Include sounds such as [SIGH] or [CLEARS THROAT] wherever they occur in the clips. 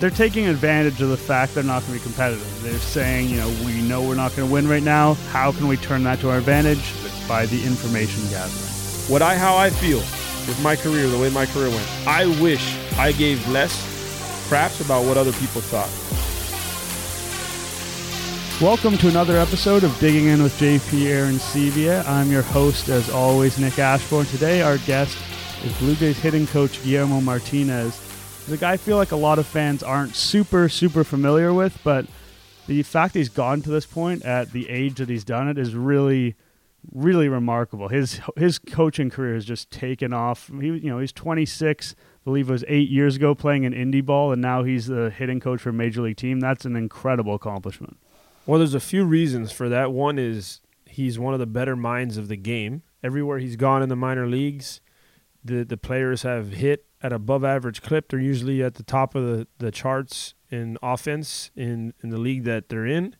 they're taking advantage of the fact they're not going to be competitive. They're saying, you know, we know we're not going to win right now. How can we turn that to our advantage? It's by the information gathering. What I how I feel with my career, the way my career went, I wish I gave less craps about what other people thought. Welcome to another episode of Digging In with JP Arencibia. I'm your host, as always, Nick Ashbourne. Today, our guest is Blue Jays hitting coach Guillermo Martinez. A guy I feel like a lot of fans aren't super, super familiar with, but the fact he's gone to this point at the age that he's done it is really, really remarkable. His his coaching career has just taken off. He, you know, he's 26. I believe it was eight years ago playing in indie ball, and now he's the hitting coach for a major league team. That's an incredible accomplishment. Well, there's a few reasons for that. One is he's one of the better minds of the game. Everywhere he's gone in the minor leagues, the the players have hit at above average clip. They're usually at the top of the, the charts in offense in, in the league that they're in.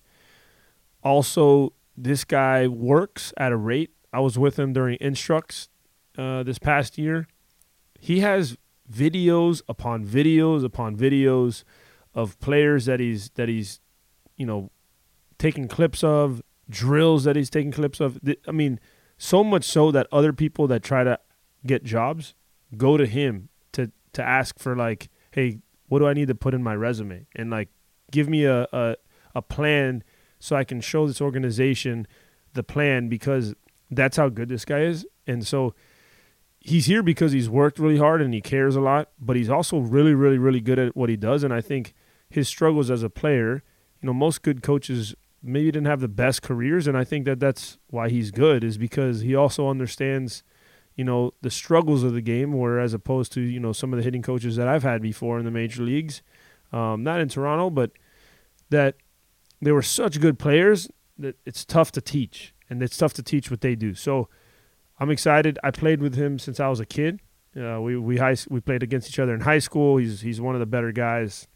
Also, this guy works at a rate. I was with him during instructs uh, this past year. He has videos upon videos upon videos of players that he's that he's you know taking clips of, drills that he's taking clips of. I mean, so much so that other people that try to get jobs go to him to ask for like, hey, what do I need to put in my resume? And like give me a a, a plan so I can show this organization the plan because that's how good this guy is. And so he's here because he's worked really hard and he cares a lot, but he's also really, really, really good at what he does. And I think his struggles as a player, you know, most good coaches maybe didn't have the best careers, and I think that that's why he's good is because he also understands, you know, the struggles of the game. Whereas opposed to you know some of the hitting coaches that I've had before in the major leagues, um, not in Toronto, but that they were such good players that it's tough to teach, and it's tough to teach what they do. So I'm excited. I played with him since I was a kid. Uh, we we high, we played against each other in high school. He's he's one of the better guys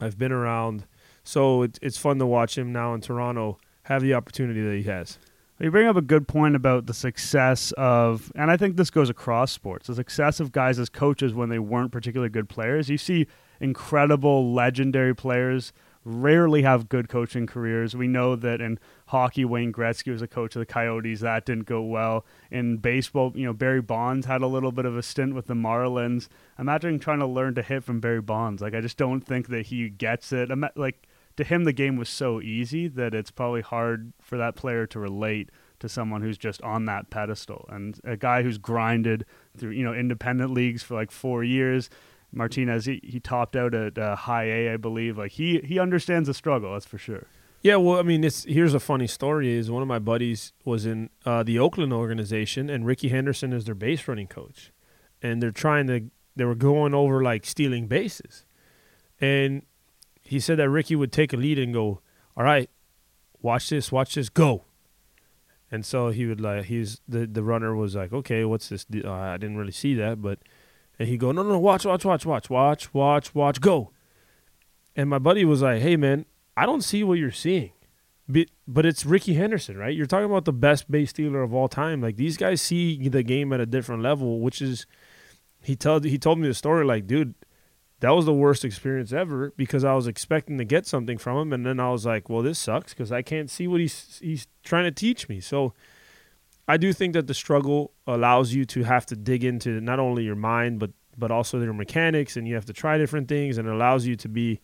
I've been around. So it's it's fun to watch him now in Toronto have the opportunity that he has. You bring up a good point about the success of, and I think this goes across sports, the success of guys as coaches when they weren't particularly good players. You see incredible, legendary players rarely have good coaching careers. We know that in hockey, Wayne Gretzky was a coach of the Coyotes. That didn't go well. In baseball, you know, Barry Bonds had a little bit of a stint with the Marlins. Imagine trying to learn to hit from Barry Bonds. Like, I just don't think that he gets it. Like, to him the game was so easy that it's probably hard for that player to relate to someone who's just on that pedestal. And a guy who's grinded through you know independent leagues for like four years martinez he, he topped out at uh, high a i believe. Like he he understands the struggle that's for sure. Yeah well i mean it's here's a funny story is one of my buddies was in uh, the oakland organization and rickey henderson is their base running coach. And they're trying to they were going over like stealing bases. And he said that Rickey would take a lead and go, "All right, watch this, watch this, go." And so he would like he's the the runner was like, "Okay, what's this? Uh, I didn't really see that, but." And he go, "No, no, watch, watch, watch, watch, watch, watch, watch, go." And my buddy was like, "Hey, man, I don't see what you're seeing." But it's Rickey Henderson, right? You're talking about the best base stealer of all time. Like these guys see the game at a different level, which is he told he told me the story like, dude, that was the worst experience ever because I was expecting to get something from him, and then I was like, "Well, this sucks because I can't see what he's he's trying to teach me." So, I do think that the struggle allows you to have to dig into not only your mind but but also your mechanics, and you have to try different things, and it allows you to be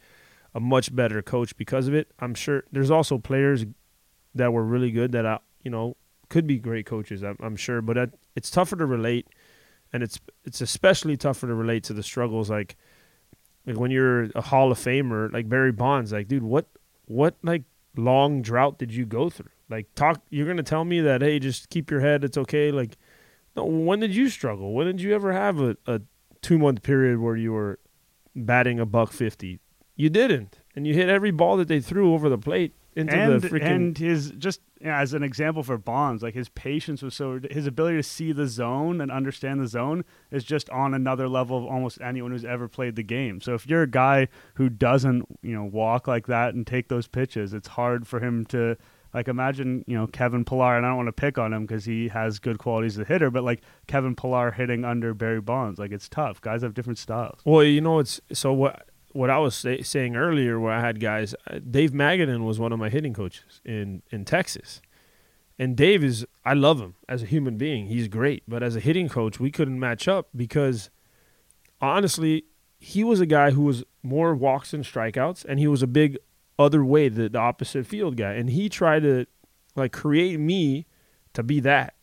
a much better coach because of it. I'm sure there's also players that were really good that I you know could be great coaches. I'm, I'm sure, but it's tougher to relate, and it's it's especially tougher to relate to the struggles like like when you're a Hall of Famer, like Barry Bonds, like dude, what what like long drought did you go through? Like talk, you're gonna tell me that hey, just keep your head, it's okay. Like, no, when did you struggle? When did you ever have a, a two month period where you were batting a buck fifty? You didn't, and you hit every ball that they threw over the plate into and, the freaking. And his just as an example for Bonds, like his patience was so his ability to see the zone and understand the zone is just on another level of almost anyone who's ever played the game. So if you're a guy who doesn't, you know, walk like that and take those pitches, it's hard for him to like imagine, you know, Kevin Pillar, and I don't want to pick on him because he has good qualities as a hitter, but like Kevin Pillar hitting under Barry Bonds, like it's tough. Guys have different styles. Well, you know, it's so what what I was say, saying earlier, where I had guys, uh, Dave Magadan was one of my hitting coaches in in Texas, and Dave is I love him as a human being. He's great, but as a hitting coach, we couldn't match up because honestly, he was a guy who was more walks and strikeouts, and he was a big other way, the, the opposite field guy, and he tried to like create me to be that.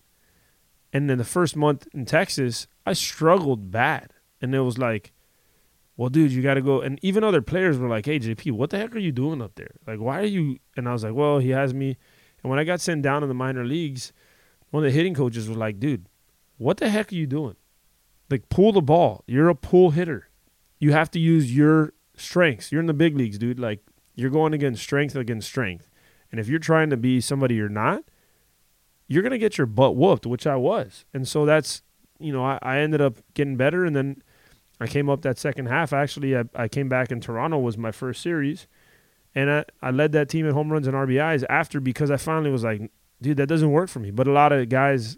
And then the first month in Texas, I struggled bad, and it was like, well, dude, you got to go. And even other players were like, hey, JP, what the heck are you doing up there? Like, why are you? And I was like, well, he has me. And when I got sent down to the minor leagues, one of the hitting coaches was like, dude, what the heck are you doing? Like, pull the ball. You're a pull hitter. You have to use your strengths. You're in the big leagues, dude. Like, you're going against strength against strength. And if you're trying to be somebody you're not, you're going to get your butt whooped, which I was. And so that's, you know, I, I ended up getting better. And then I came up that second half. Actually, I, I came back in Toronto was my first series. And I, I led that team in home runs and RBIs after because I finally was like, dude, that doesn't work for me. But a lot of guys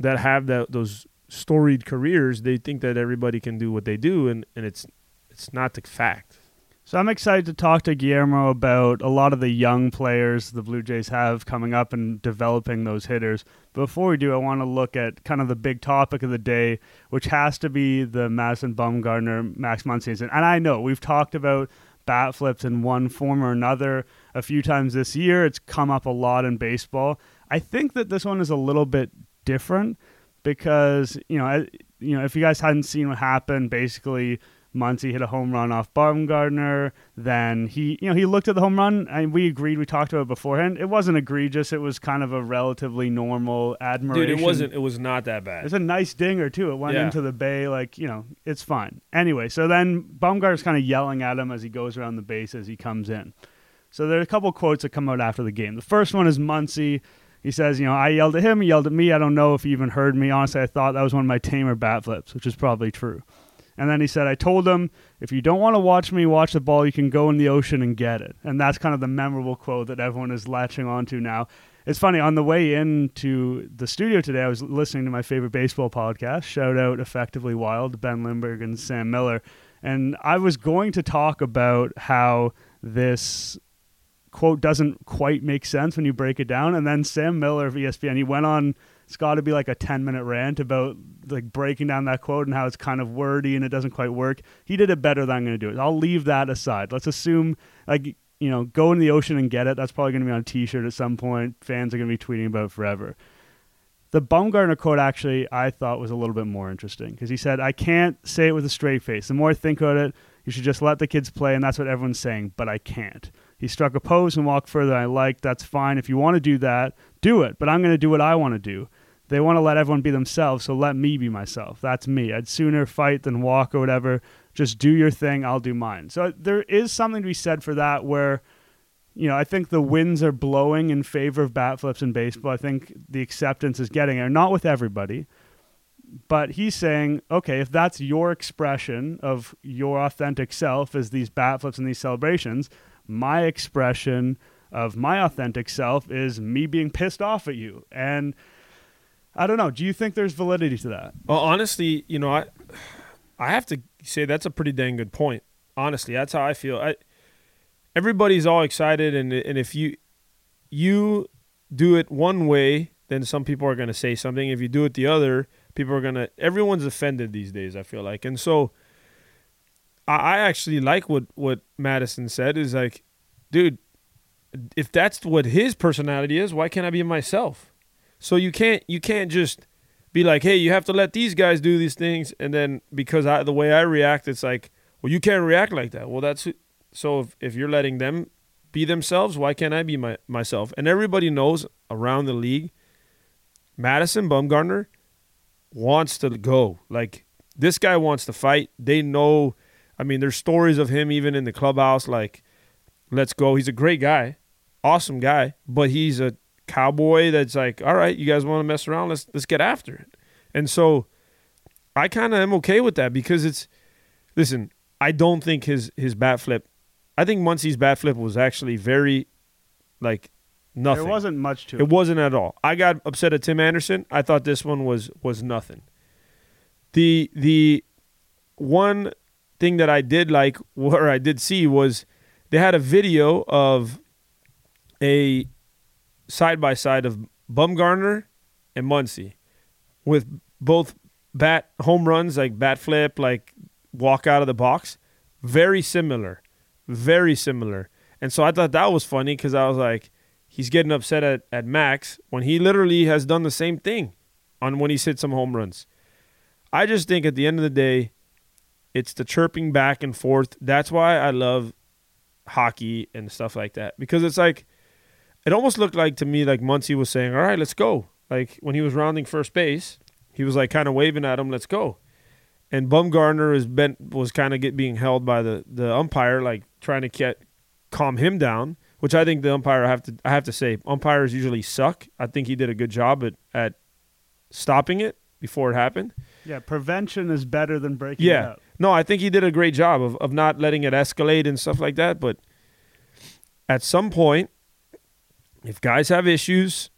that have that those storied careers, they think that everybody can do what they do, and, and it's it's not the fact. So I'm excited to talk to Guillermo about a lot of the young players the Blue Jays have coming up and developing those hitters. Before we do, I want to look at kind of the big topic of the day, which has to be the Madison Bumgarner Max Muncy. And I know we've talked about bat flips in one form or another a few times this year. It's come up a lot in baseball. I think that this one is a little bit different because you know, you know, if you guys hadn't seen what happened, basically Muncy hit a home run off Bumgarner. Then he, you know, he looked at the home run, and we agreed. We talked about it beforehand. It wasn't egregious. It was kind of a relatively normal admiration. Dude, it wasn't. It was not that bad. It's a nice dinger too. It went Yeah. into the bay, like you know, it's fine. Anyway, so then Bumgarner's kind of yelling at him as he goes around the base as he comes in. So there are a couple quotes that come out after the game. The first one is Muncy. He says, you know, I yelled at him, he yelled at me. I don't know if he even heard me. Honestly, I thought that was one of my tamer bat flips, which is probably true. And then he said, I told him, if you don't want to watch me watch the ball, you can go in the ocean and get it. And that's kind of the memorable quote that everyone is latching onto now. It's funny, on the way into the studio today, I was listening to my favorite baseball podcast. Shout out Effectively Wild, Ben Lindbergh and Sam Miller. And I was going to talk about how this quote doesn't quite make sense when you break it down. And then Sam Miller of ESPN, he went on, it's got to be like a 10 minute rant about like breaking down that quote and how it's kind of wordy and it doesn't quite work. He did it better than I'm going to do it. I'll leave that aside. Let's assume, like, you know, go in the ocean and get it. That's probably going to be on a t shirt at some point. Fans are going to be tweeting about forever. The Bumgarner quote actually I thought was a little bit more interesting because he said, I can't say it with a straight face. The more I think about it, you should just let the kids play, and that's what everyone's saying, but I can't. He struck a pose and walked further I liked. That's fine. If you want to do that, do it. But I'm going to do what I want to do. They want to let everyone be themselves, so let me be myself. That's me. I'd sooner fight than walk or whatever. Just do your thing, I'll do mine. So there is something to be said for that where, you know, I think the winds are blowing in favor of bat flips in baseball. I think the acceptance is getting there. Not with everybody, but he's saying, okay, if that's your expression of your authentic self is these bat flips and these celebrations, my expression of my authentic self is me being pissed off at you. And I don't know. Do you think there's validity to that? Well, honestly, you know, I I have to say that's a pretty dang good point. Honestly, that's how I feel. I everybody's all excited, and and if you you do it one way, then some people are going to say something. If you do it the other, people are going to. Everyone's offended these days. I feel like, and so I, actually like what what Madison said. Is like, dude, if that's what his personality is, why can't I be myself? So you can't you can't just be like, hey, you have to let these guys do these things, and then because I, the way I react, it's like, well, you can't react like that. Well, that's so if, if you're letting them be themselves, why can't I be my myself? And everybody knows around the league, Madison Bumgarner wants to go. Like this guy wants to fight. They know. I mean, there's stories of him even in the clubhouse. Like, let's go. He's a great guy, awesome guy, but he's a cowboy that's like, all right, you guys want to mess around? Let's let's get after it. And so, I kind of am okay with that because it's. Listen, I don't think his his bat flip. I think Muncy's bat flip was actually very, like, nothing. There wasn't much to it. It wasn't at all. I got upset at Tim Anderson. I thought this one was was nothing. The the one thing that I did like, where I did see was they had a video of a side by side of Bumgarner and Muncy with both bat home runs, like bat flip, like walk out of the box. Very similar. Very similar. And so I thought that was funny because I was like, he's getting upset at, at Max when he literally has done the same thing on when he's hit some home runs. I just think at the end of the day, it's the chirping back and forth. That's why I love hockey and stuff like that because it's like it almost looked like to me like Muncy was saying, "All right, let's go." Like when he was rounding first base, he was like kind of waving at him, "Let's go." And Bumgarner is bent was kind of get being held by the the umpire, like trying to get calm him down. Which I think the umpire I have to I have to say umpires usually suck. I think he did a good job at at stopping it before it happened. Yeah, prevention is better than breaking Yeah. No, I think he did a great job of, of not letting it escalate and stuff like that. But at some point, if guys have issues,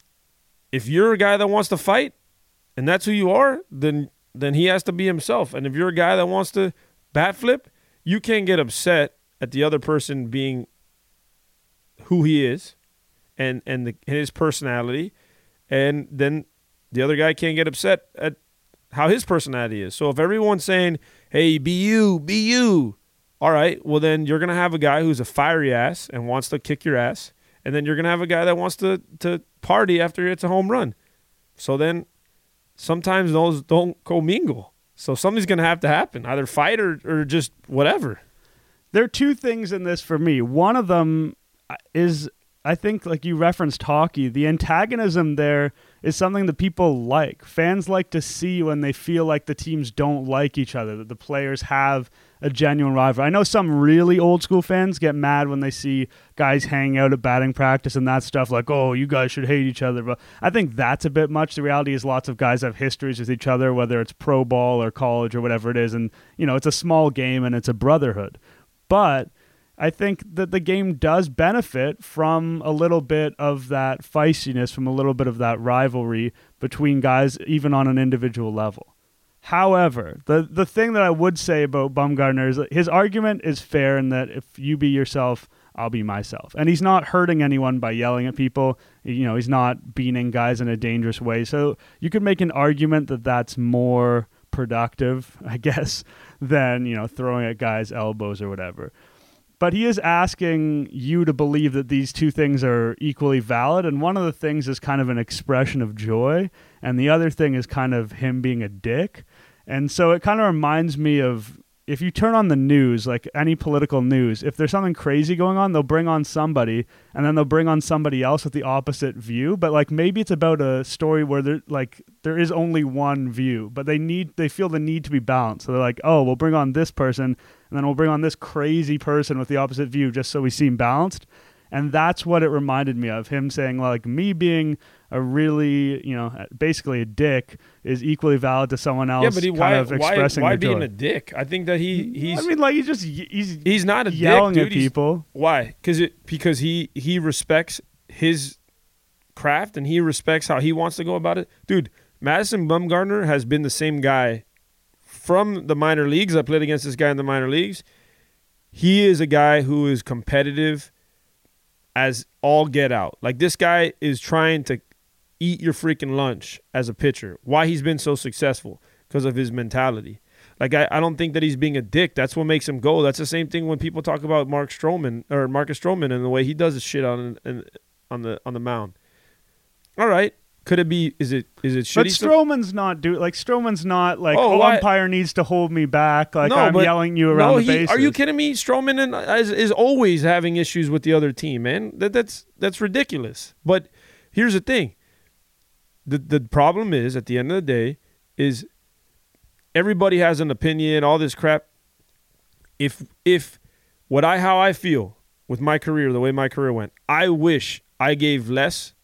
if you're a guy that wants to fight and that's who you are, then then he has to be himself. And if you're a guy that wants to bat flip, you can't get upset at the other person being who he is and and the, his personality, and then the other guy can't get upset at how his personality is. So if everyone's saying, "Hey, be you, be you," all right, well then you're gonna have a guy who's a fiery ass and wants to kick your ass, and then you're gonna have a guy that wants to to party after it's a home run. So then sometimes those don't commingle. So something's gonna have to happen, either fight or or just whatever. There are two things in this for me. One of them is, I think, like you referenced hockey, the antagonism there is something that people like. Fans like to see when they feel like the teams don't like each other, that the players have a genuine rivalry. I know some really old school fans get mad when they see guys hang out at batting practice and that stuff, like, oh, you guys should hate each other. But I think that's a bit much. The reality is lots of guys have histories with each other, whether it's pro ball or college or whatever it is. And, you know, it's a small game and it's a brotherhood. But I think that the game does benefit from a little bit of that feistiness, from a little bit of that rivalry between guys, even on an individual level. However, the the thing that I would say about Bumgarner is that his argument is fair in that if you be yourself, I'll be myself. And he's not hurting anyone by yelling at people. You know, he's not beating guys in a dangerous way. So you could make an argument that that's more productive, [LAUGHS] I guess, than, you know, throwing at guys' elbows or whatever. But he is asking you to believe that these two things are equally valid. And one of the things is kind of an expression of joy, and the other thing is kind of him being a dick. And so it kind of reminds me of if you turn on the news, like any political news, if there's something crazy going on, they'll bring on somebody and then they'll bring on somebody else with the opposite view. But like maybe it's about a story where there like there is only one view, but they need they feel the need to be balanced. So they're like, oh, we'll bring on this person and then we'll bring on this crazy person with the opposite view just so we seem balanced. And that's what it reminded me of him saying, like, me being a really, you know, basically a dick is equally valid to someone else. yeah, but he kind why of why, why being joy. a dick? I think that he mm, he's I mean, like he's just he's he's not a yelling dick, at dude. He's- people. Why? Because it because he he respects his craft and he respects how he wants to go about it. Dude, Madison Bumgarner has been the same guy from the minor leagues. I played against this guy in the minor leagues. He is a guy who is competitive as all get out. Like this guy is trying to eat your freaking lunch as a pitcher. Why he's been so successful? Because of his mentality. Like I, I don't think that he's being a dick. That's what makes him go. That's the same thing when people talk about Mark Stroman or Marcus Stroman and the way he does his shit on on, the on the mound. All right, could it be? Is it is it shitty? But? Stroman's not do like Stroman's not like Oh, oh, umpire needs to hold me back like No, I'm but- yelling you around no, the he, bases. are you kidding me? Stroman and, uh, is, is always having issues with the other team, man. That that's that's ridiculous. But here's the thing: the the problem is at the end of the day is everybody has an opinion, all this crap. If if what I how I feel with my career, the way my career went, I wish I gave less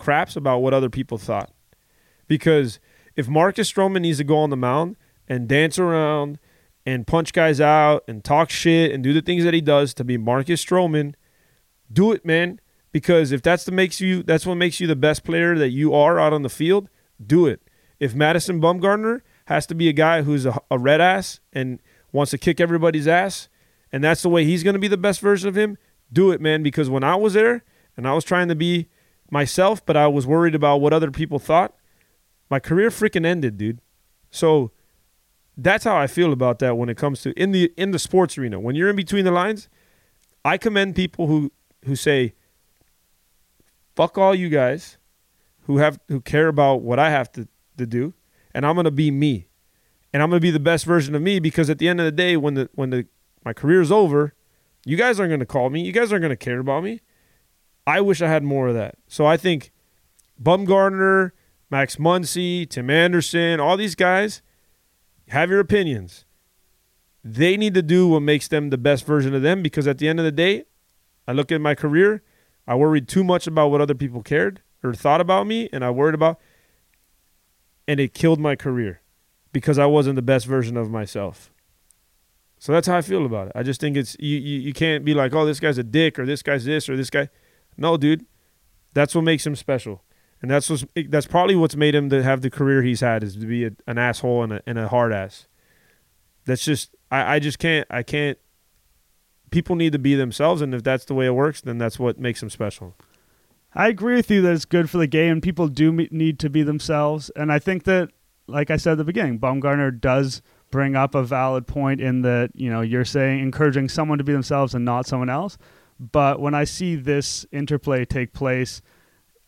craps about what other people thought. Because if Marcus Stroman needs to go on the mound and dance around and punch guys out and talk shit and do the things that he does to be Marcus Stroman, do it, man. Because if that's the makes you that's what makes you the best player that you are out on the field, do it. If Madison Bumgarner has to be a guy who's a, a red ass and wants to kick everybody's ass, and that's the way he's going to be the best version of him, do it, man. Because when I was there and I was trying to be myself, but I was worried about what other people thought, my career freaking ended, dude. So that's how I feel about that when it comes to in the in the sports arena. When you're in between the lines, I commend people who who say, "Fuck all you guys," who have who care about what I have to to do, and I'm gonna be me, and I'm gonna be the best version of me because at the end of the day, when the when the my career's over, you guys aren't gonna call me. You guys aren't gonna care about me. I wish I had more of that. So I think Bumgarner, Max Muncy, Tim Anderson, all these guys have your opinions. They need to do what makes them the best version of them because at the end of the day, I look at my career, I worried too much about what other people cared or thought about me, and I worried about, and it killed my career because I wasn't the best version of myself. So that's how I feel about it. I just think it's you, you, you can't be like, oh, this guy's a dick or this guy's this or this guy. No, dude, that's what makes him special, and that's what's, that's probably what's made him to have the career he's had is to be a, an asshole and a, and a hard ass. That's just I, I just can't I can't. People need to be themselves, and if that's the way it works, then that's what makes them special. I agree with you that it's good for the game. People do need to be themselves, and I think that, like I said at the beginning, Bumgarner does bring up a valid point in that you know you're saying encouraging someone to be themselves and not someone else. But when I see this interplay take place,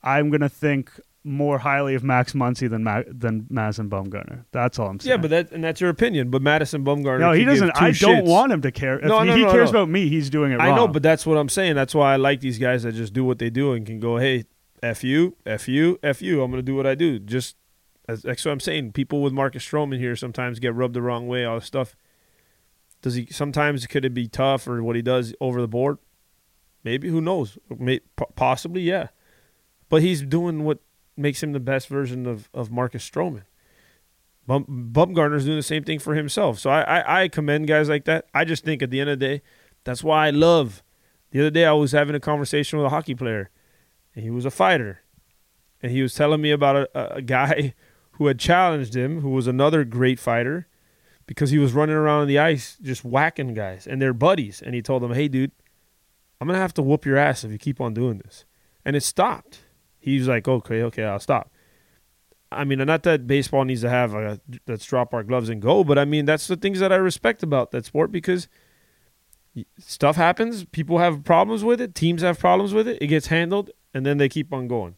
I'm gonna think more highly of Max Muncy than Ma- than Madison Bumgarner. That's all I'm saying. Yeah, but that and that's your opinion. But Madison Bumgarner, no, he doesn't. I don't want him to care. If No, he, no, he no, cares no. about me, he's doing it I wrong. know, but that's what I'm saying. That's why I like these guys that just do what they do and can go, hey, f you, f you, f you. I'm gonna do what I do. Just as, that's what I'm saying. People with Marcus Stroman here sometimes get rubbed the wrong way. All this stuff. Does he? Sometimes could it be tough or what he does over the board? Maybe who knows? May, possibly, yeah. But he's doing what makes him the best version of, of Marcus Stroman. Bum, Bumgarner's doing the same thing for himself. So I, I, I commend guys like that. I just think at the end of the day, that's why I love. The other day I was having a conversation with a hockey player, and he was a fighter, and he was telling me about a, a guy [LAUGHS] who had challenged him, who was another great fighter, because he was running around on the ice just whacking guys, and they're buddies. And he told him, "Hey, dude, I'm gonna have to whoop your ass if you keep on doing this." And it stopped. He was like, "Okay, okay, I'll stop." I mean, not that baseball needs to have a let's drop our gloves and go, but I mean that's the things that I respect about that sport because stuff happens, people have problems with it, teams have problems with it, it gets handled, and then they keep on going.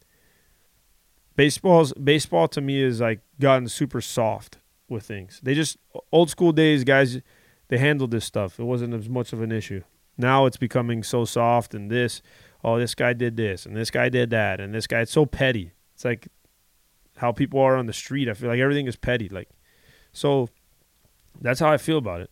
Baseball's baseball to me is like gotten super soft with things. They just old school days, guys, they handled this stuff. It wasn't as much of an issue. Now it's becoming so soft and this, oh, this guy did this and this guy did that and this guy it's so petty. It's like how people are on the street. I feel like everything is petty. Like, so that's how I feel about it.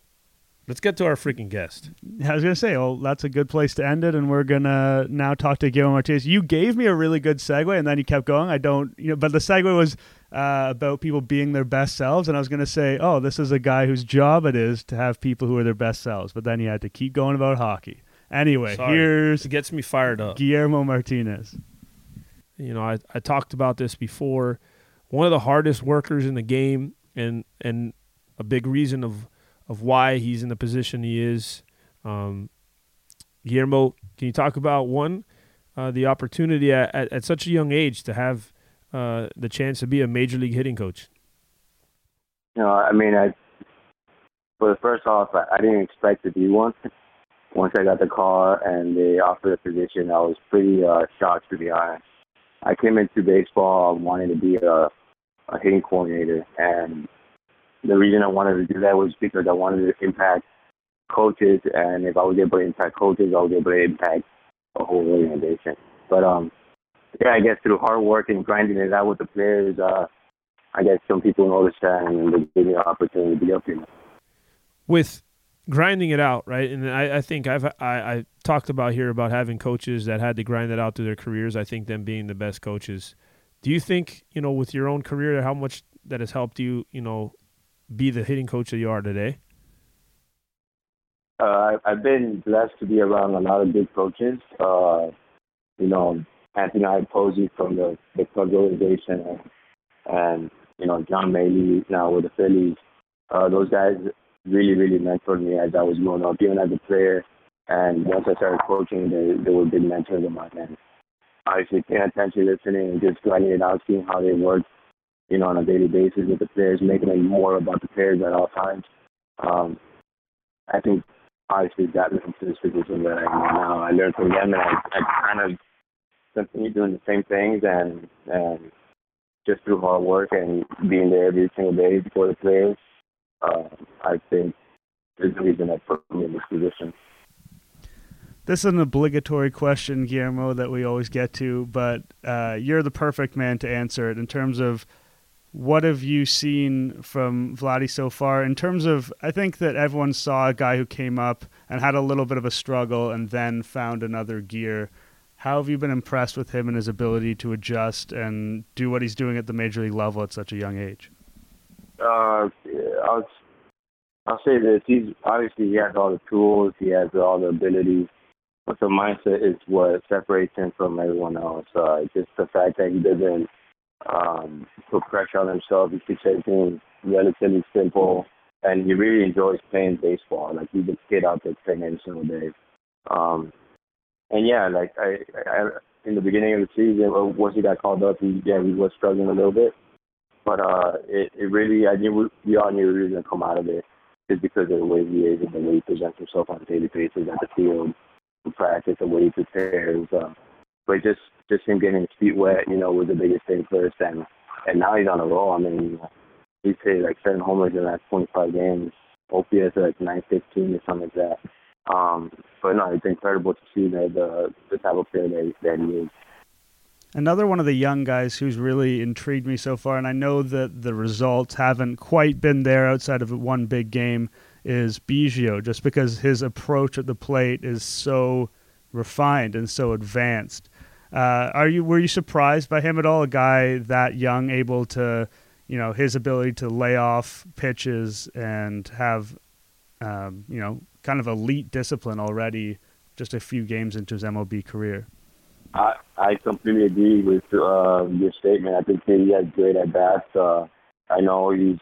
Let's get to our freaking guest. I was gonna say, well, that's a good place to end it, and we're gonna now talk to Guillermo Martinez. You gave me a really good segue, and then you kept going. I don't, you know, but the segue was uh, about people being their best selves, and I was gonna say, oh, this is a guy whose job it is to have people who are their best selves. But then he had to keep going about hockey. Anyway, Sorry. here's It gets me fired up. Guillermo Martinez. You know, I, I talked about this before. One of the hardest workers in the game, and and a big reason of of why he's in the position he is. Um, Guillermo, can you talk about one uh, the opportunity at, at, at such a young age to have uh, the chance to be a major league hitting coach? Know, I mean, I. But first off, I, I didn't expect to be one. [LAUGHS] Once I got the call and they offered the position, I was pretty uh, shocked to be honest. I came into baseball wanting to be a, a hitting coordinator, and the reason I wanted to do that was because I wanted to impact coaches, and if I was able to impact coaches, I was able to impact a whole organization. But um, yeah, I guess through hard work and grinding it out with the players, uh, I guess some people noticed that and they gave me an opportunity to be up here. with grinding it out, right? And I, I think I've I, I talked about here about having coaches that had to grind it out through their careers. I think them being the best coaches. Do you think you know with your own career how much that has helped you you know be the hitting coach that you are today? Uh, I- I've been blessed to be around a lot of good coaches. Uh, you know, Anthony. Iapoce from the, the Cubs organization and, and, you know, John Mallee now with the Phillies. Uh, those guys really, really mentored me as I was growing up, even as a player. And once I started coaching, they, they were big mentors of mine. And obviously paying attention, listening, and just grinding it out, seeing how they work, you know, on a daily basis with the players, making it more about the players at all times. Um, I think obviously that led to this position that I am now. I learned from them, and I, I kind of continue doing the same things, and and just through hard work and being there every single day for the players, uh, I think is the reason that put me in this position. This is an obligatory question, Guillermo, that we always get to, but uh, you're the perfect man to answer it in terms of what have you seen from Vladdy so far? In terms of, I think that everyone saw a guy who came up and had a little bit of a struggle and then found another gear. How have you been impressed with him and his ability to adjust and do what he's doing at the major league level at such a young age? Uh, I'll, I'll say this: he's obviously he has all the tools, he has all the abilities but the mindset is what separates him from everyone else. Uh, just the fact that he doesn't um, put pressure on himself. He keeps everything relatively simple, and he really enjoys playing baseball. Like he's a kid out there playing every single day. Um, and yeah, like I, I, in the beginning of the season, once he got called up, he yeah he was struggling a little bit, but uh, it it really I knew we all knew he was gonna come out of it just because of the way he is and the way he presents himself on a daily basis at the field practice and what he prepares. Uh, but just just him getting his feet wet, you know, was the biggest thing first. And and now he's on a roll. I mean, he's hit like seven homers in the last 25 games. OPS like 915 or something like that. Um, but no, it's incredible to see that the the type of player that, that he is. Another one of the young guys who's really intrigued me so far, and I know that the results haven't quite been there outside of one big game, is Biggio, just because his approach at the plate is so refined and so advanced. Uh, are you were you surprised by him at all? A guy that young, able to, you know, his ability to lay off pitches and have, um, you know, kind of elite discipline already, just a few games into his MLB career. I I completely agree with uh, your statement. I think he has great at bats. Uh, I know he's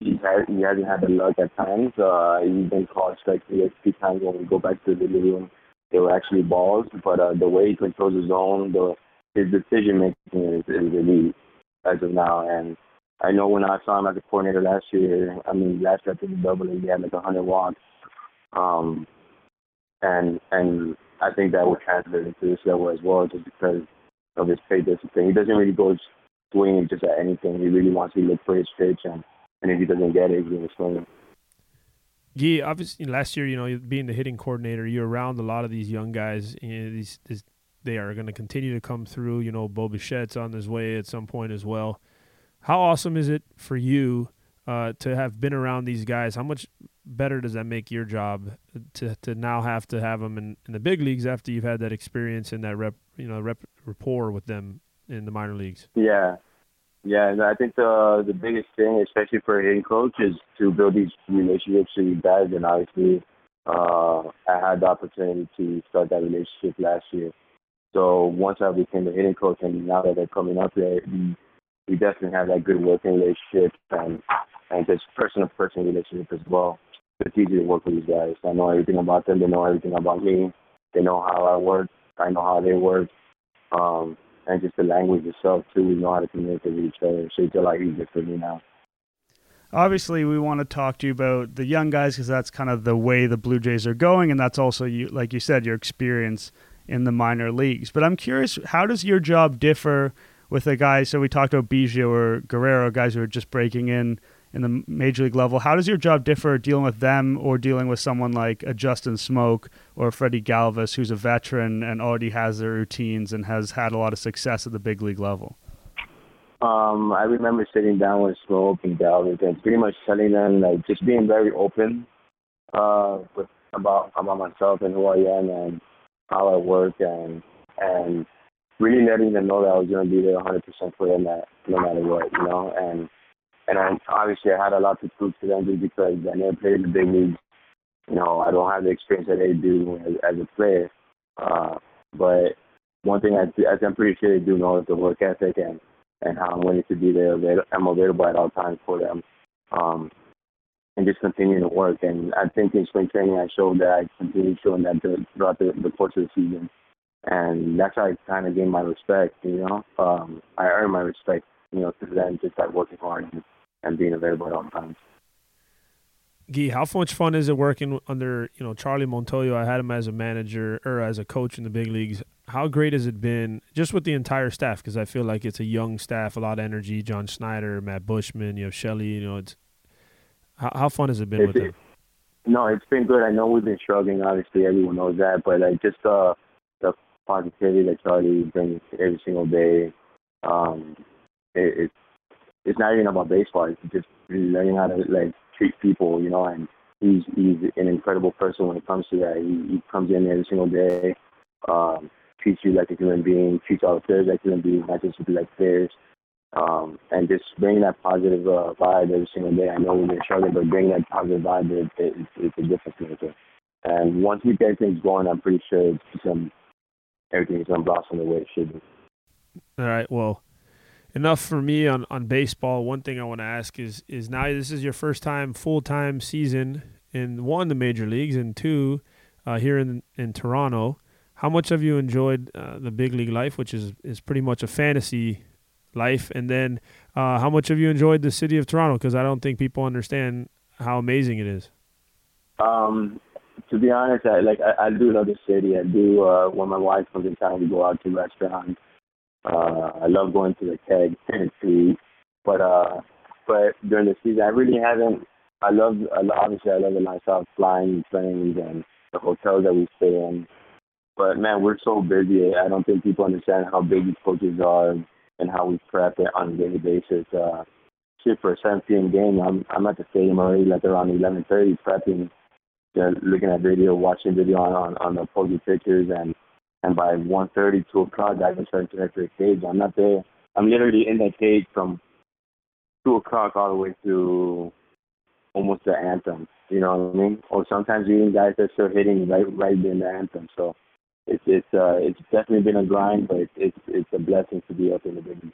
he has he hasn't had the luck at times. Uh, he's been caught strike three, few times when we go back to the living room. They were actually balls, but uh, the way he controls his zone, the his decision making is, is elite as of now. And I know when I saw him as a coordinator last year, I mean last year I think double he had like a hundred walks. Um, and and I think that will translate into this level as well, just because of his play discipline. He doesn't really go swinging just at anything. He really wants to look for his pitch and and if he doesn't get it, he's going to swing Yeah, obviously last year, you know, being the hitting coordinator, you're around a lot of these young guys. You know, these, these they are going to continue to come through. You know, Bo Bichette's on his way at some point as well. How awesome is it for you uh, to have been around these guys? How much better does that make your job to to now have to have them in, in the big leagues after you've had that experience and that rep, you know, rep rapport with them in the minor leagues? Yeah, yeah, and I think the the biggest thing, especially for a hitting coach, is to build these relationships with you guys. And obviously, uh, I had the opportunity to start that relationship last year. So once I became a hitting coach, and now that they're coming up there, we, we definitely have that good working relationship and and just person to person relationship as well. It's easy to work with these guys. I know everything about them. They know everything about me. They know how I work. I know how they work. Um, and just the language itself too. We know how to communicate with each other, so it's a lot easier for me now. Obviously, we want to talk to you about the young guys because that's kind of the way the Blue Jays are going, and that's also you, like you said, your experience in the minor leagues. But I'm curious, how does your job differ with the guys? So we talked about Biggio or Guerrero, guys who are just breaking in in the major league level. How does your job differ dealing with them or dealing with someone like a Justin Smoak or Freddy Galvis, who's a veteran and already has their routines and has had a lot of success at the big league level? Um, I remember sitting down with Smoak and Galvis and pretty much telling them like just being very open uh, with about about myself and who I am and how I work and and really letting them know that I was going to be there 100% for them, that, no matter what, you know, and and I, obviously I had a lot to prove to them just because I never played in the big leagues. You know, I don't have the experience that they do as, as a player. Uh, but one thing I, I'm pretty sure they do know is the work ethic and and how I'm willing to be there. I'm available at all times for them. Um, and just continuing to work. And I think in spring training, I showed that I continued showing that throughout the, the course of the season. And that's how I kind of gained my respect, you know. Um, I earned my respect, you know, through then just by working hard and, and being available at all times. Gee, how much fun is it working under you know Charlie Montoyo? I had him as a manager or as a coach in the big leagues. How great has it been just with the entire staff? Because I feel like it's a young staff, a lot of energy. John Schneider, Matt Buschmann, you have Shelley. You know, it's how, how fun has it been it's, with them? No, it's been good. I know we've been struggling. Obviously, everyone knows that, but like just uh, the positivity that Charlie brings every single day. Um, it, it's it's not even about baseball. It's just learning how to like treat people, you know. And he's he's an incredible person when it comes to that. He, he comes in every single day, um, treats you like a human being, treats all the players like human beings, not just like players. Um, and just bringing that positive uh, vibe every single day. I know we've been struggling, but bringing that positive vibe, it, it, it's, a difference maker. And once we get things going, I'm pretty sure it's some, everything's to blossom the way it should be. All right. Well, enough for me on, on baseball. One thing I want to ask is is now this is your first time full time season in one the major leagues and two uh, here in in Toronto. How much have you enjoyed uh, the big league life, which is is pretty much a fantasy life? And then uh, how much have you enjoyed the city of Toronto? Because I don't think people understand how amazing it is. Um, to be honest, I like I, I do love the city. I do uh, when my wife comes in town, we go out to restaurants uh, I love going to the keg and see, but uh, but during the season, I really haven't. I love obviously I love the lifestyle, flying planes and the hotels that we stay in. But man, we're so busy. I don't think people understand how big these coaches are and how we prep it on a daily basis. Uh, shit, for a 7 p.m. game, I'm I'm at the stadium already like around 11:30 prepping, you know, looking at video, watching video on on, on the opposing pitchers and and by 1.30, 2 o'clock, guys are starting to enter the cage. I'm not there. I'm literally in that cage from 2 o'clock all the way to almost the anthem. You know what I mean? Or sometimes even guys that start hitting right right in the anthem. So it's it's uh it's definitely been a grind, but it's it's a blessing to be up in the big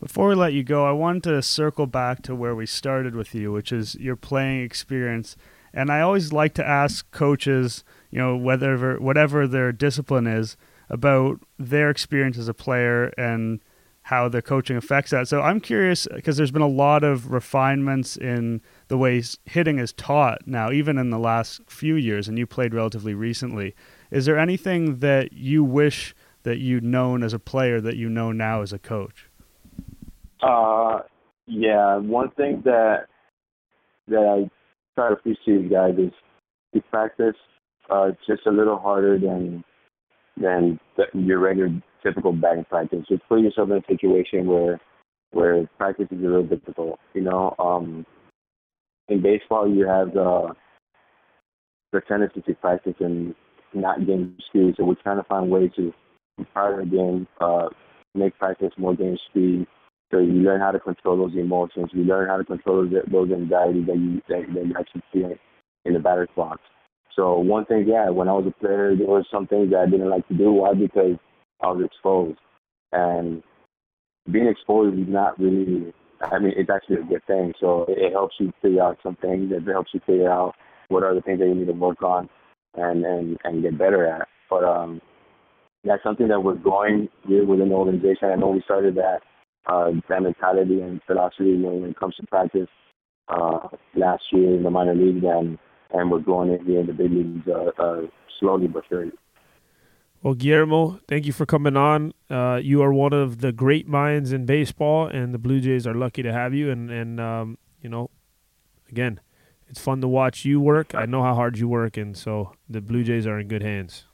Before we let you go, I want to circle back to where we started with you, which is your playing experience. And I always like to ask coaches – you know, whatever whatever their discipline is, about their experience as a player and how their coaching affects that. So I'm curious because there's been a lot of refinements in the way hitting is taught now, even in the last few years, and you played relatively recently. Is there anything that you wish that you'd known as a player that you know now as a coach? Uh, yeah. One thing that that I try to appreciate, guys, is to practice uh, just a little harder than than the, your regular typical batting practice. Just put yourself in a situation where where practice is a little difficult. You know, um, in baseball you have the the tendency to practice and not game speed. So we're trying to find ways to prior to the game, uh, make practice more game speed. So you learn how to control those emotions. You learn how to control those, those anxieties that you that, that you actually feel in the batter's box. So one thing, yeah, when I was a player, there was some things that I didn't like to do. Why? Because I was exposed, and being exposed is not really. I mean, it's actually a good thing. So it, helps you figure out some things. It helps you figure out what are the things that you need to work on, and and and get better at. But um, that's something that we're going within the organization. I know we started that uh, that mentality and philosophy when it comes to practice uh, last year in the minor league, and and we're going in here in the big leagues uh, uh, slowly but surely. Well, Guillermo, thank you for coming on. Uh, you are one of the great minds in baseball, and the Blue Jays are lucky to have you. And and um, you know, again, it's fun to watch you work. I know how hard you work, and so the Blue Jays are in good hands.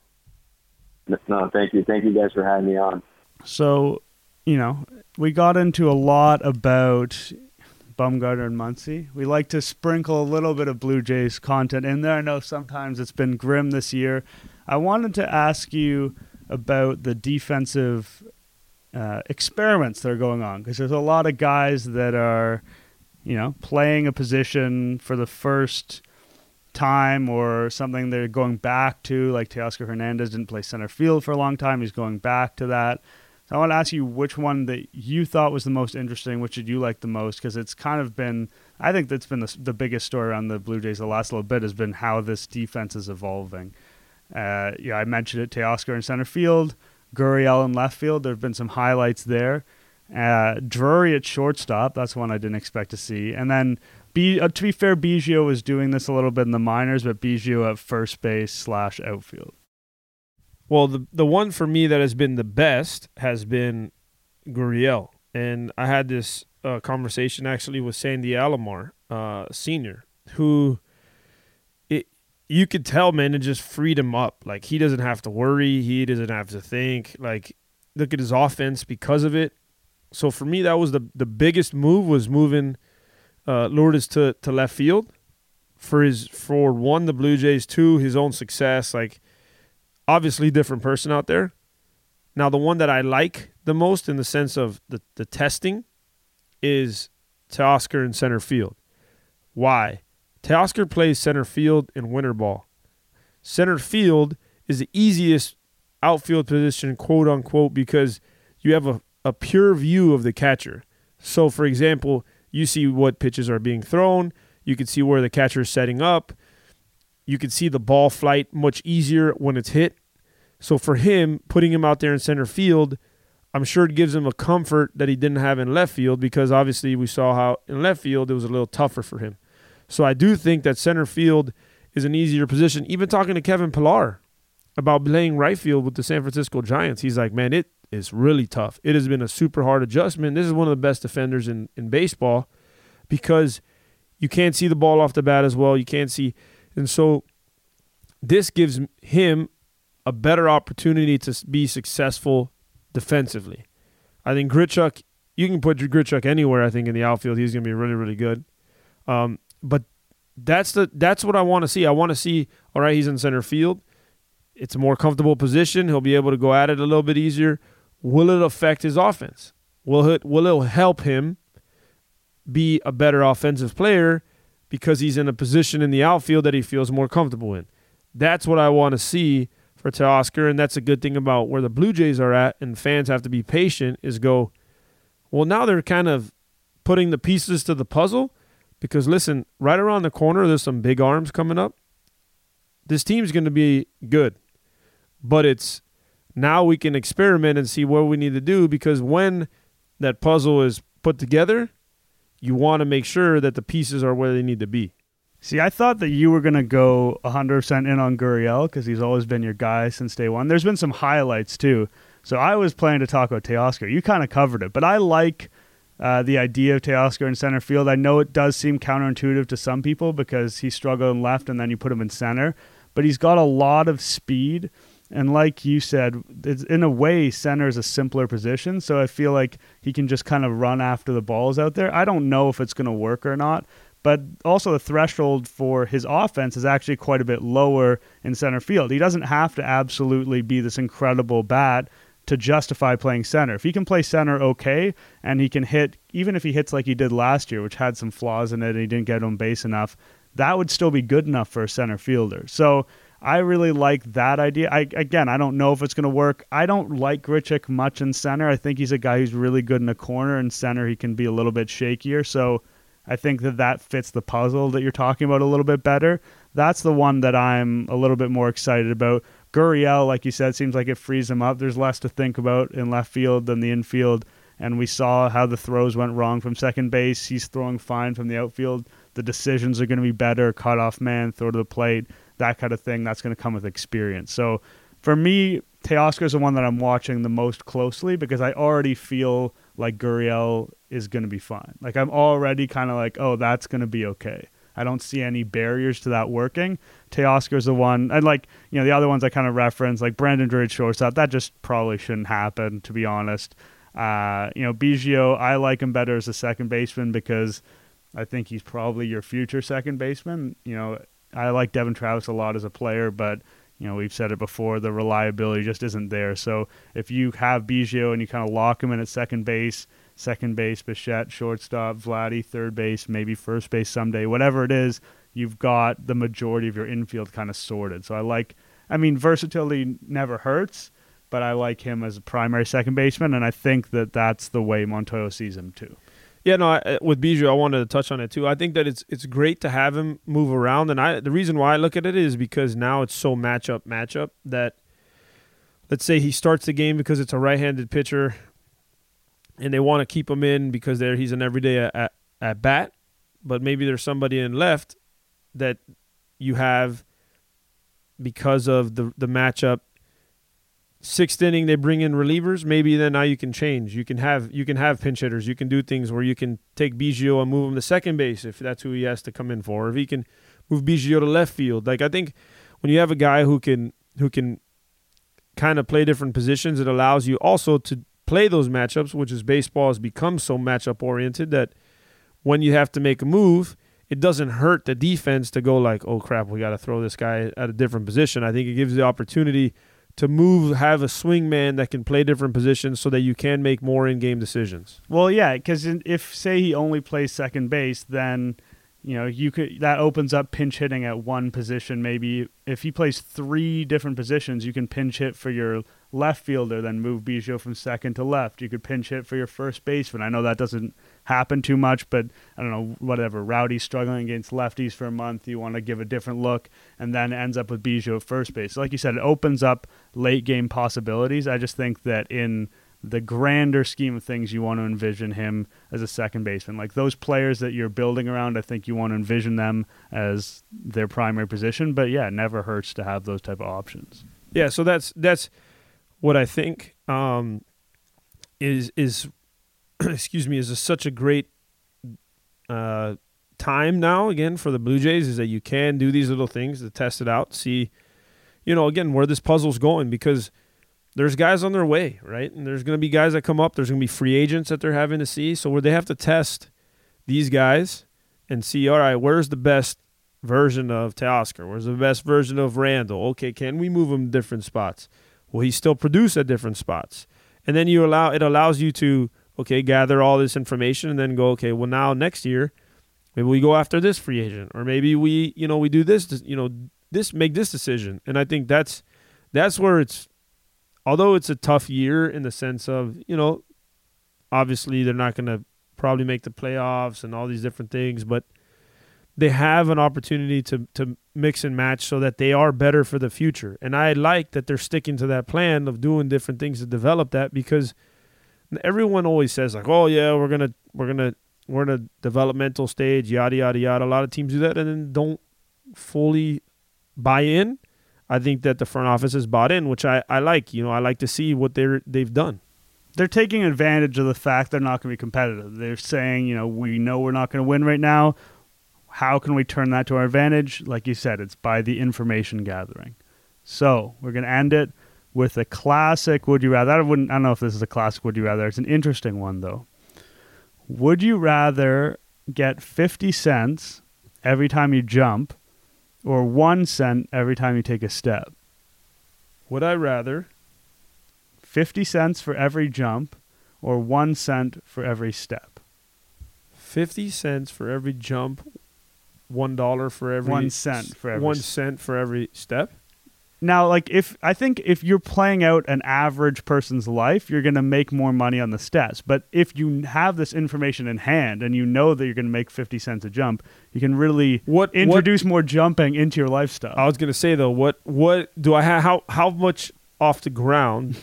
No, thank you, thank you guys for having me on. So, you know, we got into a lot about Bumgarner and Muncy. We like to sprinkle a little bit of Blue Jays content in there. I know sometimes it's been grim this year. I wanted to ask you about the defensive uh, experiments that are going on because there's a lot of guys that are, you know, playing a position for the first time or something they're going back to. Like Teoscar Hernandez didn't play center field for a long time. He's going back to that. So I want to ask you which one that you thought was the most interesting, which did you like the most? Because it's kind of been, I think that's been the, the biggest story around the Blue Jays the last little bit has been how this defense is evolving. Uh, yeah, I mentioned it. Teoscar in center field, Gurriel in left field. There have been some highlights there. Uh, Drury at shortstop. That's one I didn't expect to see. And then, B, uh, to be fair, Biggio was doing this a little bit in the minors, but Biggio at first base slash outfield. Well, the the one for me that has been the best has been Gurriel, and I had this uh, conversation actually with Sandy Alomar, uh, senior, who it you could tell, man, it just freed him up. Like he doesn't have to worry, he doesn't have to think. Like look at his offense because of it. So for me, that was the the biggest move was moving uh, Lourdes to to left field for his for one the Blue Jays, two his own success, like obviously different person out there. Now, the one that I like the most in the sense of the, the testing is Teoscar in center field. Why? Teoscar plays center field in winter ball. Center field is the easiest outfield position, quote unquote, because you have a, a pure view of the catcher. So, for example, you see what pitches are being thrown, you can see where the catcher is setting up, you can see the ball flight much easier when it's hit. So for him, putting him out there in center field, I'm sure it gives him a comfort that he didn't have in left field because obviously we saw how in left field it was a little tougher for him. So I do think that center field is an easier position. Even talking to Kevin Pillar about playing right field with the San Francisco Giants, he's like, man, it is really tough. It has been a super hard adjustment. This is one of the best defenders in, in baseball because you can't see the ball off the bat as well. You can't see – and so this gives him a better opportunity to be successful defensively. I think Grichuk, you can put Grichuk anywhere. I think in the outfield, he's going to be really, really good. Um, but that's the that's what I want to see. I want to see. All right, he's in center field. It's a more comfortable position. He'll be able to go at it a little bit easier. Will it affect his offense? Will it will it help him be a better offensive player? Because he's in a position in the outfield that he feels more comfortable in. That's what I want to see for Teoscar, and that's a good thing about where the Blue Jays are at, and fans have to be patient, is go, well, now they're kind of putting the pieces to the puzzle because, listen, right around the corner, there's some big arms coming up. This team's going to be good, but it's now we can experiment and see what we need to do because when that puzzle is put together, you want to make sure that the pieces are where they need to be. See, I thought that you were going to go 100% in on Gurriel because he's always been your guy since day one. There's been some highlights too. So I was planning to talk about Teoscar. You kind of covered it, but I like uh, the idea of Teoscar in center field. I know it does seem counterintuitive to some people because he struggled in left and then you put him in center, but he's got a lot of speed and like you said, in a way, center is a simpler position. So I feel like he can just kind of run after the balls out there. I don't know if it's going to work or not. But also, the threshold for his offense is actually quite a bit lower in center field. He doesn't have to absolutely be this incredible bat to justify playing center. If he can play center okay and he can hit, even if he hits like he did last year, which had some flaws in it and he didn't get on base enough, that would still be good enough for a center fielder. So I really like that idea. I again, I don't know if it's going to work. I don't like Grichuk much in center. I think he's a guy who's really good in the corner. In center, he can be a little bit shakier. So I think that that fits the puzzle that you're talking about a little bit better. That's the one that I'm a little bit more excited about. Gurriel, like you said, seems like it frees him up. There's less to think about in left field than the infield. And we saw how the throws went wrong from second base. He's throwing fine from the outfield. The decisions are going to be better. Cut off man, throw to the plate that kind of thing. That's going to come with experience. So for me, Teoscar is the one that I'm watching the most closely because I already feel like Gurriel is going to be fine. Like I'm already kind of like, oh, that's going to be okay. I don't see any barriers to that working. Teoscar is the one, and like you know the other ones I kind of reference, like Brandon Drury shortstop. That just probably shouldn't happen, to be honest. Uh, you know, Biggio, I like him better as a second baseman because I think he's probably your future second baseman. You know, I like Devon Travis a lot as a player, but you know we've said it before, the reliability just isn't there. So if you have Biggio and you kind of lock him in at second base, second base, Bichette, shortstop, Vladdy, third base, maybe first base someday, whatever it is, you've got the majority of your infield kind of sorted. So I like, I mean, versatility never hurts, but I like him as a primary second baseman, and I think that that's the way Montoyo sees him too. Yeah, no, I, uh, with Biggio, I wanted to touch on it too. I think that it's it's great to have him move around, and I the reason why I look at it is because now it's so matchup matchup that let's say he starts the game because it's a right-handed pitcher, and they want to keep him in because there he's an everyday at, at, at bat, but maybe there's somebody in left that you have because of the the matchup sixth inning they bring in relievers maybe then now you can change. You can have you can have pinch hitters. You can do things where you can take Biggio and move him to second base if that's who he has to come in for or if he can move Biggio to left field. Like I think when you have a guy who can who can kind of play different positions it allows you also to play those matchups which is baseball has become so matchup oriented that when you have to make a move it doesn't hurt the defense to go like oh crap we got to throw this guy at a different position. I think it gives the opportunity to move, have a swing man that can play different positions so that you can make more in game decisions. Well, yeah, because if say he only plays second base, then you know you could that opens up pinch hitting at one position. Maybe if he plays three different positions, you can pinch hit for your left fielder, then move Biggio from second to left. You could pinch hit for your first baseman. I know that doesn't happen too much, but I don't know, whatever. Rowdy's struggling against lefties for a month. You want to give a different look, and then ends up with Biggio at first base. So like you said, it opens up late game possibilities. I just think that in the grander scheme of things, you want to envision him as a second baseman. Like those players that you're building around, I think you want to envision them as their primary position. But yeah, it never hurts to have those type of options. Yeah, so that's that's what I think um, is is [CLEARS THROAT] excuse me is a, such a great uh, time now again for the Blue Jays is that you can do these little things to test it out, see, you know, again where this puzzle's going because there's guys on their way, right? And there's going to be guys that come up. There's going to be free agents that they're having to see. So where they have to test these guys and see, all right, where's the best version of Teoscar? Where's the best version of Randal? Okay, can we move him different spots? Will he still produce at different spots? And then you allow it allows you to okay gather all this information and then go okay well now next year maybe we go after this free agent or maybe we you know we do this you know this make this decision and I think that's that's where it's although it's a tough year in the sense of you know obviously they're not going to probably make the playoffs and all these different things but they have an opportunity to to mix and match so that they are better for the future. And I like that they're sticking to that plan of doing different things to develop that because everyone always says like, "Oh yeah, we're gonna we're gonna we're in a developmental stage, yada yada yada." A lot of teams do that and then don't fully buy in. I think that the front office has bought in, which I, I like. You know, I like to see what they're they've done. They're taking advantage of the fact they're not going to be competitive. They're saying, you know, we know we're not going to win right now how can we turn that to our advantage? Like you said, it's by the information gathering. So we're going to end it with a classic Would You Rather. I, wouldn't, I don't know if this is a classic Would You Rather. It's an interesting one, though. Would you rather get 50 cents every time you jump or one cent every time you take a step? Would I rather 50 cents for every jump or one cent for every step? 50 cents for every jump, one dollar for every one cent for every one cent for every step. Now, like if I think if you're playing out an average person's life, you're going to make more money on the steps. But if you have this information in hand and you know that you're going to make 50 cents a jump, you can really what introduce what, more jumping into your lifestyle. I was going to say though, what what do I have how how much off the ground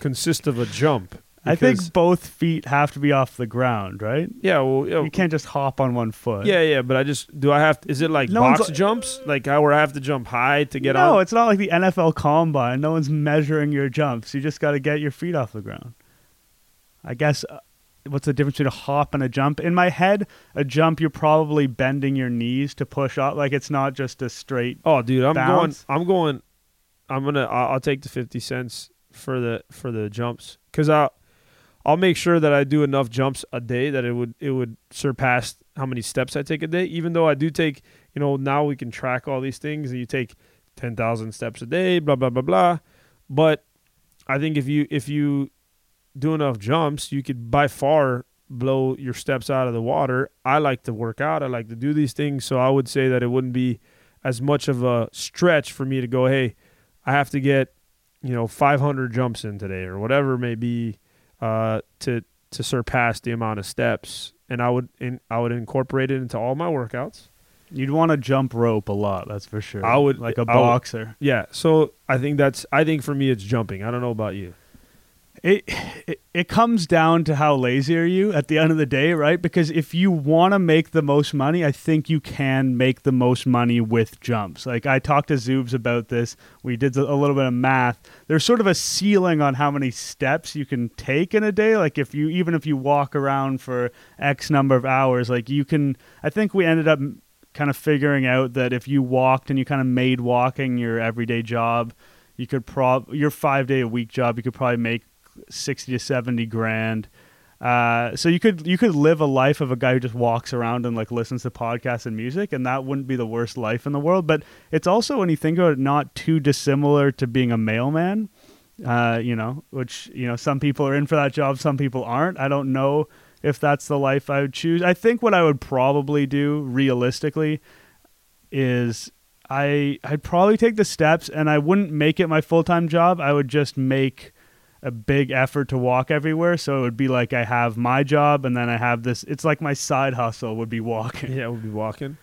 consists of a jump? I think both feet have to be off the ground, right? Yeah, well, you can't just hop on one foot. Yeah, yeah, but I just do. I have. To, is it like no box jumps, like how where I have to jump high to get no, on? No, it's not like the NFL Combine. No one's measuring your jumps. You just got to get your feet off the ground. I guess. Uh, what's the difference between a hop and a jump? In my head, a jump you're probably bending your knees to push up. Like it's not just a straight. Oh, dude, I'm bounce. going. I'm going. I'm gonna. I'll, I'll take the fifty cents for the for the jumps because I I'll make sure that I do enough jumps a day that it would it would surpass how many steps I take a day. Even though I do take, you know, now we can track all these things and you take ten thousand steps a day, blah blah blah blah. But I think if you if you do enough jumps, you could by far blow your steps out of the water. I like to work out. I like to do these things, so I would say that it wouldn't be as much of a stretch for me to go, hey, I have to get you know 500 jumps in today or whatever it may be uh, to to surpass the amount of steps, and I would in, I would incorporate it into all my workouts. You'd want to jump rope a lot, that's for sure. I would- like a I would- boxer. Yeah, so I think that's I think for me it's jumping. I don't know about you. It, it it comes down to how lazy are you at the end of the day, right? Because if you want to make the most money, I think you can make the most money with jumps. Like I talked to Zoobs about this. We did a little bit of math. There's sort of a ceiling on how many steps you can take in a day. Like if you even if you walk around for X number of hours, like you can. I think we ended up kind of figuring out that if you walked and you kind of made walking your everyday job, you could prob your five day a week job, you could probably make sixty to seventy grand. Uh, so you could you could live a life of a guy who just walks around and like listens to podcasts and music, and that wouldn't be the worst life in the world. But it's also when you think about it, not too dissimilar to being a mailman. Uh, you know, which you know some people are in for that job, some people aren't. I don't know if that's the life I would choose. I think what I would probably do realistically is I I'd probably take the steps and I wouldn't make it my full-time job. I would just make a big effort to walk everywhere so it would be like I have my job and then I have this it's like my side hustle would be walking. Yeah, we'll be walking.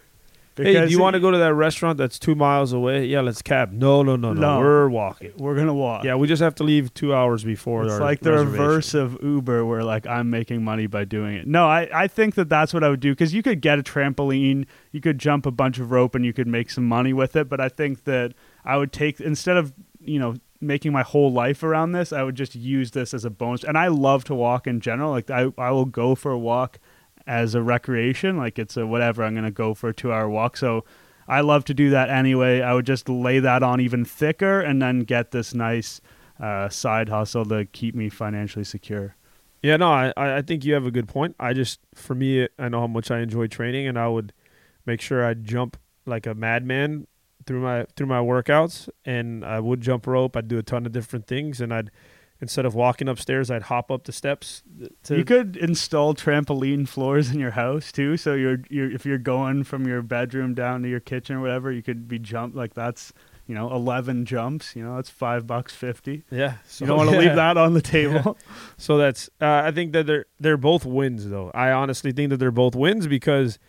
hey, do you want to go to that restaurant that's two miles away? Yeah, let's cab. No, no, no, no. No. We're walking. we're going to walk. Yeah, we just have to leave two hours before. It's like the reverse of Uber, where like I'm making money by doing it. No, I, I think that that's what I would do because you could get a trampoline, you could jump a bunch of rope, and you could make some money with it. But I think that I would take instead of you know making my whole life around this, I would just use this as a bonus. And I love to walk in general. Like I I will go for a walk as a recreation. Like it's a whatever. I'm gonna go for a two hour walk. So. I love to do that anyway. I would just lay that on even thicker and then get this nice uh, side hustle to keep me financially secure. Yeah, no, I, I think you have a good point. I just, for me, I know how much I enjoy training, and I would make sure I jump like a madman through my through my workouts, and I would jump rope. I'd do a ton of different things, and I'd instead of walking upstairs, I'd hop up the steps. To, you could install trampoline floors in your house too. So you're you're if you're going from your bedroom down to your kitchen or whatever, you could be jump like that's you know eleven jumps. You know that's five bucks fifty. yeah, so, You don't want to [LAUGHS] yeah. leave that on the [LAUGHS] table. So that's uh, I think that they're they're both wins though. I honestly think that they're both wins because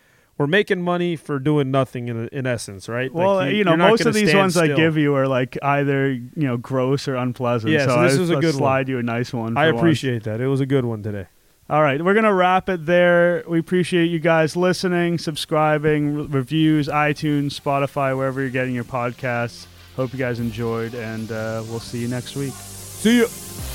we're making money for doing nothing in in essence, right? Like, Well, you, know, most of these ones I give you are like either you know gross or unpleasant. Yeah, so, so this I, is a good one. slide you a nice one. I for once. appreciate that. It was a good one today. All right, we're gonna wrap it there. We appreciate you guys listening, subscribing, re- reviews, iTunes, Spotify, wherever you're getting your podcasts. Hope you guys enjoyed, and uh, we'll see you next week. See you.